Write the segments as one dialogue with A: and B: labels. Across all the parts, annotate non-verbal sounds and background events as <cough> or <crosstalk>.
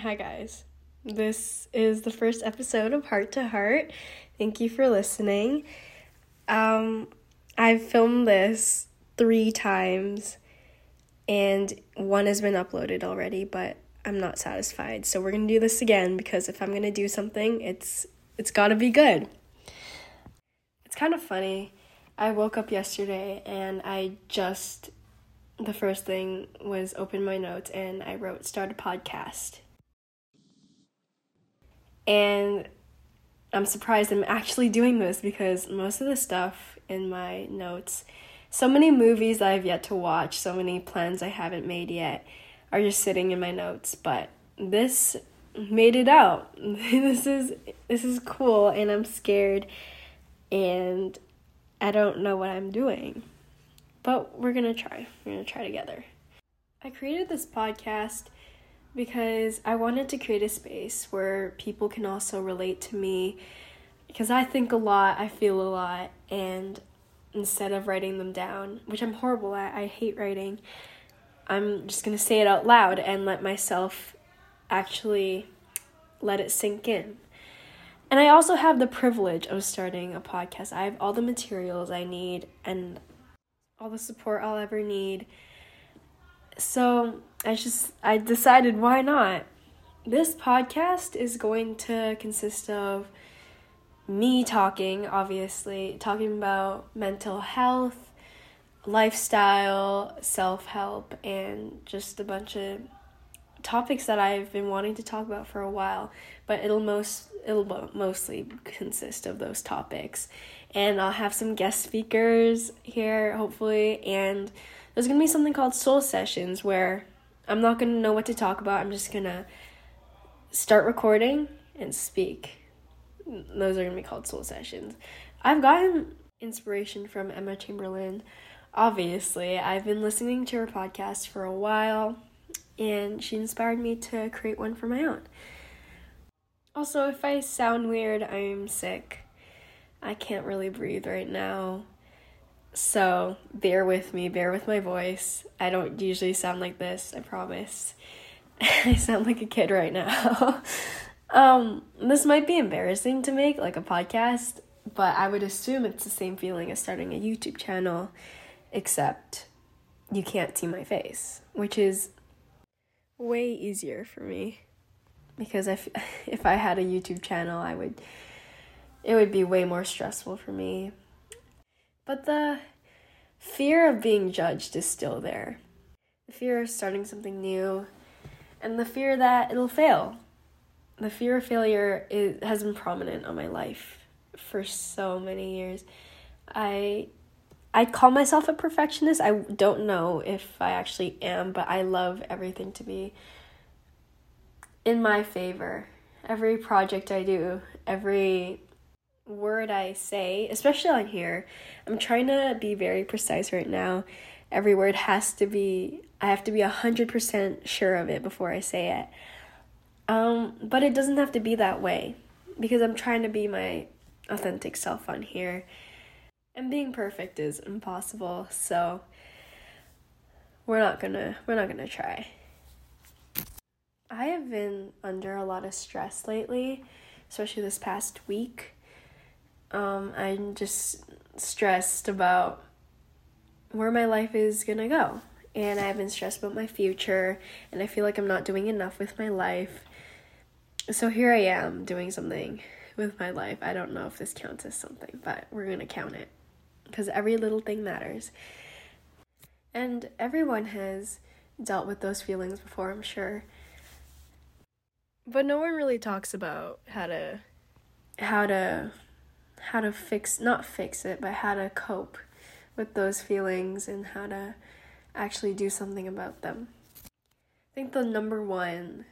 A: Hi, guys. This is the first episode of Heart to Heart. Thank you for listening. Um, I've filmed this three times, and one has been uploaded already, but I'm not satisfied. So we're gonna do this again because if I'm gonna do something, it's it's gotta be good. It's kind of funny. I woke up yesterday and I just the first thing was open my notes and I wrote start a podcast. And I'm surprised I'm actually doing this because most of the stuff in my notes, so many movies I have yet to watch, so many plans I haven't made yet are just sitting in my notes, but this made it out. <laughs> this is this is cool and I'm scared and I don't know what I'm doing. But we're going to try. We're going to try together. I created this podcast because I wanted to create a space where people can also relate to me because I think a lot, I feel a lot, and instead of writing them down, which I'm horrible at, I hate writing, I'm just to say it out loud and let myself actually let it sink in. And I also have the privilege of starting a podcast. I have all the materials I need and all the support I'll ever need. So I just I decided why not. This podcast is going to consist of me talking, obviously, talking about mental health, lifestyle, self-help and just a bunch of topics that I've been wanting to talk about for a while, but it'll most it'll mostly consist of those topics. And I'll have some guest speakers here hopefully and there's going to be something called soul sessions where I'm not going to know what to talk about. I'm just going to start recording and speak. Those are going to be called soul sessions. I've gotten inspiration from Emma Chamberlain. Obviously, I've been listening to her podcast for a while and she inspired me to create one for my own. Also, if I sound weird, I'm sick. I can't really breathe right now. So, bear with me, bear with my voice. I don't usually sound like this, I promise. <laughs> I sound like a kid right now. <laughs> um, this might be embarrassing to make like a podcast, but I would assume it's the same feeling as starting a YouTube channel, except you can't see my face, which is way easier for me because if <laughs> if I had a YouTube channel, I would it would be way more stressful for me but the fear of being judged is still there. The fear of starting something new, and the fear that it'll fail. The fear of failure is, has been prominent on my life for so many years. I I call myself a perfectionist. I don't know if I actually am, but I love everything to be in my favor. Every project I do, every word I say, especially on here, I'm trying to be very precise right now. Every word has to be, I have to be 100% sure of it before I say it. Um, but it doesn't have to be that way because I'm trying to be my authentic self on here. And being perfect is impossible, so we're not gonna we're not gonna try. I have been under a lot of stress lately, especially this past week. Um, I'm just stressed about where my life is gonna go. And I've been stressed about my future, and I feel like I'm not doing enough with my life. So here I am doing something with my life. I don't know if this counts as something, but we're gonna count it. Because every little thing matters. And everyone has dealt with those feelings before, I'm sure. But no one really talks about how to how to how to fix not fix it but how to cope with those feelings and how to actually do something about them. I think the number one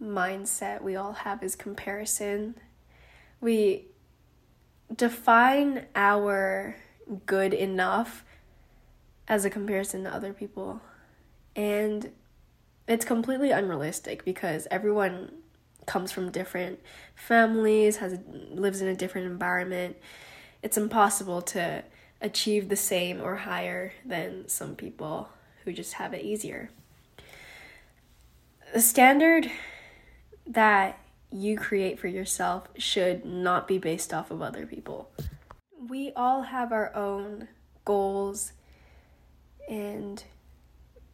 A: mindset we all have is comparison. We define our good enough as a comparison to other people. And it's completely unrealistic because everyone comes from different families, has lives in a different environment. It's impossible to achieve the same or higher than some people who just have it easier. the standard that you create for yourself should not be based off of other people. We all have our own goals and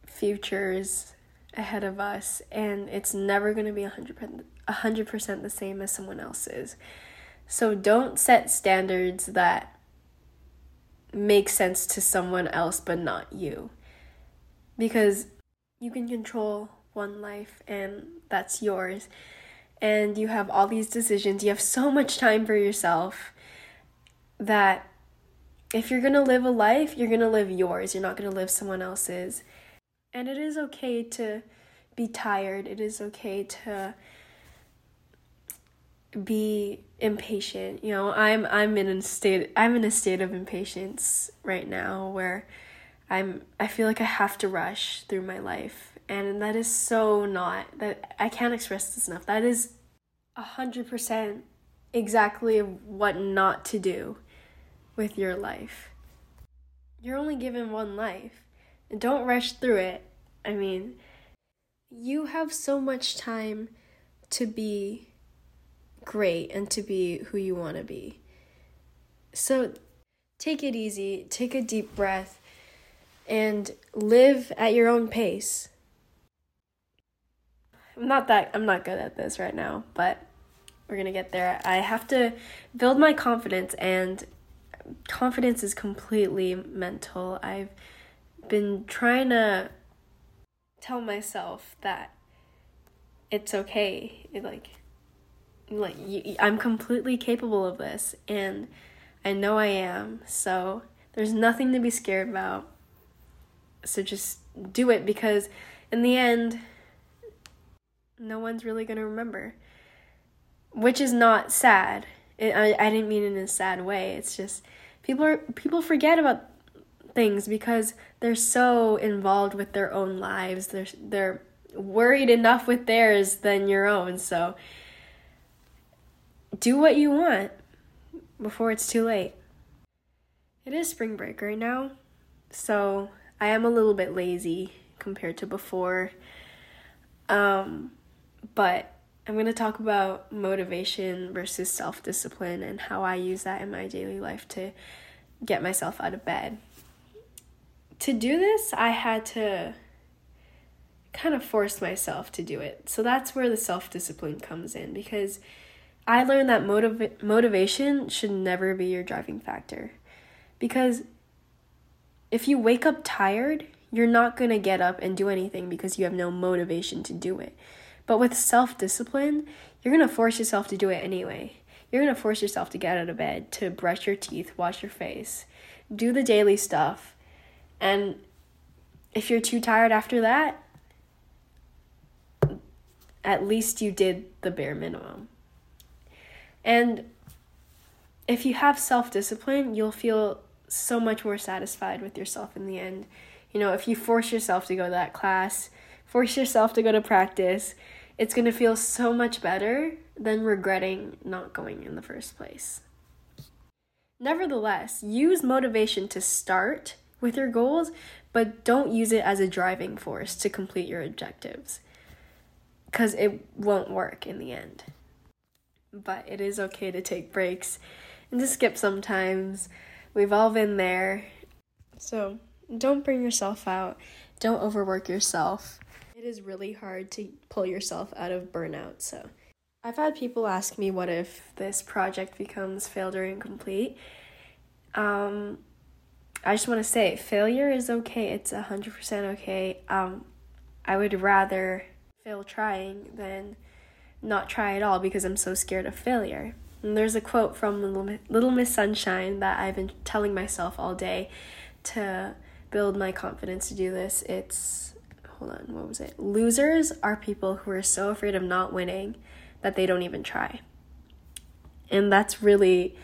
A: futures ahead of us, and it's never going to be 100%, 100% the same as someone else's. So don't set standards that make sense to someone else but not you. Because you can control one life and that's yours. And you have all these decisions. You have so much time for yourself that if you're to live a life, you're to live yours. You're not to live someone else's. And it is okay to be tired. It is okay to be impatient. You know, I'm I'm in a state I'm in a state of impatience right now where I'm I feel like I have to rush through my life and that is so not that I can't express this enough. That is a hundred percent exactly what not to do with your life. You're only given one life. And don't rush through it. I mean, you have so much time to be great and to be who you want to be. So take it easy, take a deep breath, and live at your own pace. I'm not that I'm not good at this right now, but we're going to get there. I have to build my confidence and confidence is completely mental. I've been trying to tell myself that it's okay. It, like like you, I'm completely capable of this and I know I am. So there's nothing to be scared about. So just do it because in the end no one's really going to remember. Which is not sad. It, I I didn't mean it in a sad way. It's just people are people forget about things because they're so involved with their own lives. They're they're worried enough with theirs than your own. So do what you want before it's too late. It is spring break right now, so I am a little bit lazy compared to before. Um, but I'm going to talk about motivation versus self discipline and how I use that in my daily life to get myself out of bed. To do this, I had to kind of force myself to do it. So that's where the self discipline comes in because I learned that motiv- motivation should never be your driving factor. Because if you wake up tired, you're not going to get up and do anything because you have no motivation to do it. But with self discipline, you're going to force yourself to do it anyway. You're going to force yourself to get out of bed, to brush your teeth, wash your face, do the daily stuff. And if you're too tired after that, at least you did the bare minimum. And if you have self discipline, you'll feel so much more satisfied with yourself in the end. You know, if you force yourself to go to that class, force yourself to go to practice, it's going to feel so much better than regretting not going in the first place. Nevertheless, use motivation to start with your goals, but don't use it as a driving force to complete your objectives because it won't work in the end but it is okay to take breaks and to skip sometimes. We've all been there. So don't bring yourself out, don't overwork yourself. It is really hard to pull yourself out of burnout. So I've had people ask me what if this project becomes failed or incomplete. Um, I just want to say failure is okay. It's 100% okay. Um, I would rather fail trying than not try at all because I'm so scared of failure. And there's a quote from Little, Miss Sunshine that I've been telling myself all day to build my confidence to do this. It's, hold on, what was it? Losers are people who are so afraid of not winning that they don't even try. And that's really,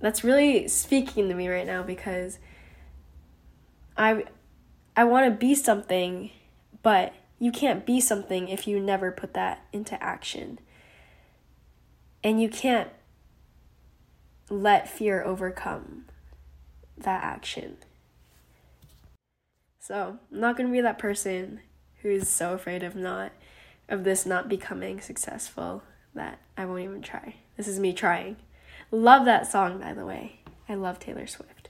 A: that's really speaking to me right now because I, I want to be something, but you can't be something if you never put that into action. And you can't let fear overcome that action. So, I'm not going to be that person who's so afraid of not of this not becoming successful that I won't even try. This is me trying. Love that song, by the way. I love Taylor Swift.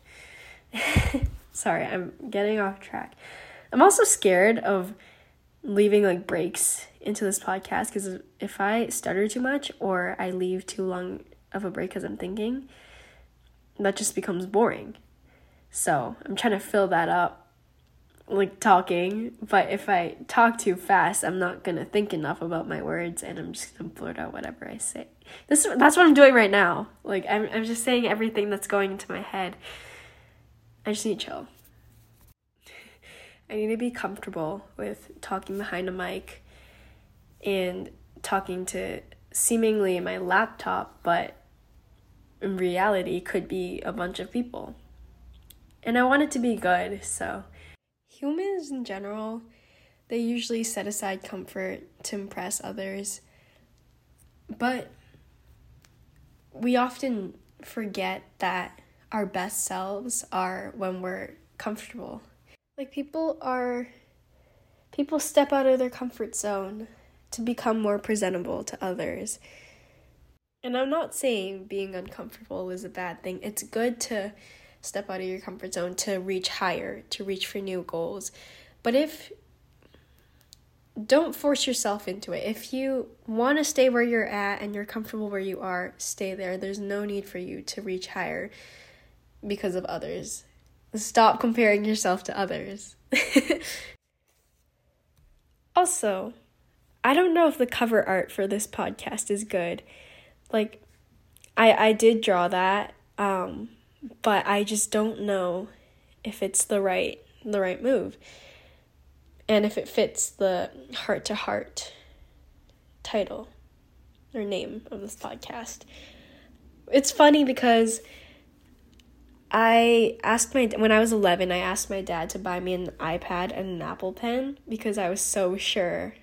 A: <laughs> Sorry, I'm getting off track. I'm also scared of leaving like breaks into this podcast because if I stutter too much or I leave too long of a break because I'm thinking, that just becomes boring. So I'm trying to fill that up like talking, but if I talk too fast, I'm not gonna think enough about my words, and I'm just gonna blurt out whatever I say. This that's what I'm doing right now. Like I'm I'm just saying everything that's going into my head. I just need chill. I need to be comfortable with talking behind a mic and talking to seemingly my laptop, but in reality could be a bunch of people. And I want it to be good, so humans in general, they usually set aside comfort to impress others. But we often forget that our best selves are when we're comfortable. Like people are people step out of their comfort zone to become more presentable to others. And I'm not saying being uncomfortable is a bad thing. It's good to step out of your comfort zone to reach higher, to reach for new goals. But if don't force yourself into it. If you want to stay where you're at and you're comfortable where you are, stay there. There's no need for you to reach higher because of others. Stop comparing yourself to others. <laughs> also, I don't know if the cover art for this podcast is good. Like I I did draw that um but I just don't know if it's the right the right move and if it fits the heart to heart title or name of this podcast. It's funny because I asked my when I was 11, I asked my dad to buy me an iPad and an Apple Pen because I was so sure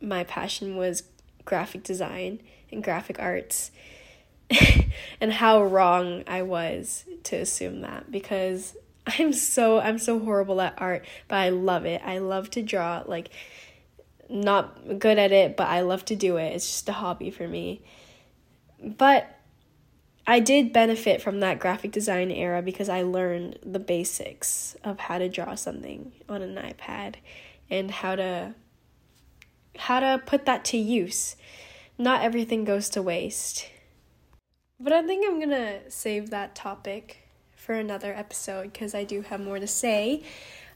A: my passion was graphic design and graphic arts <laughs> and how wrong I was to assume that because <laughs> I'm so I'm so horrible at art, but I love it. I love to draw like not good at it, but I love to do it. It's just a hobby for me. But I did benefit from that graphic design era because I learned the basics of how to draw something on an iPad and how to how to put that to use. Not everything goes to waste. But I think I'm going to save that topic for another episode because I do have more to say.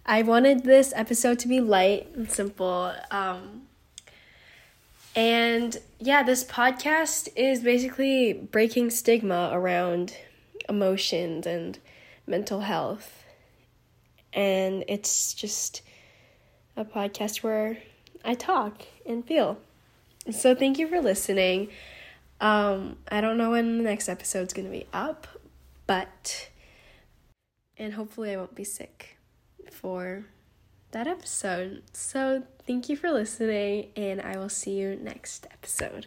A: I wanted this episode to be light and simple. Um, and yeah, this podcast is basically breaking stigma around emotions and mental health. And it's just a podcast where I talk and feel. So thank you for listening. Um, I don't know when the next episode's gonna be up, but and hopefully I won't be sick for that episode. So thank you for listening, and I will see you next episode.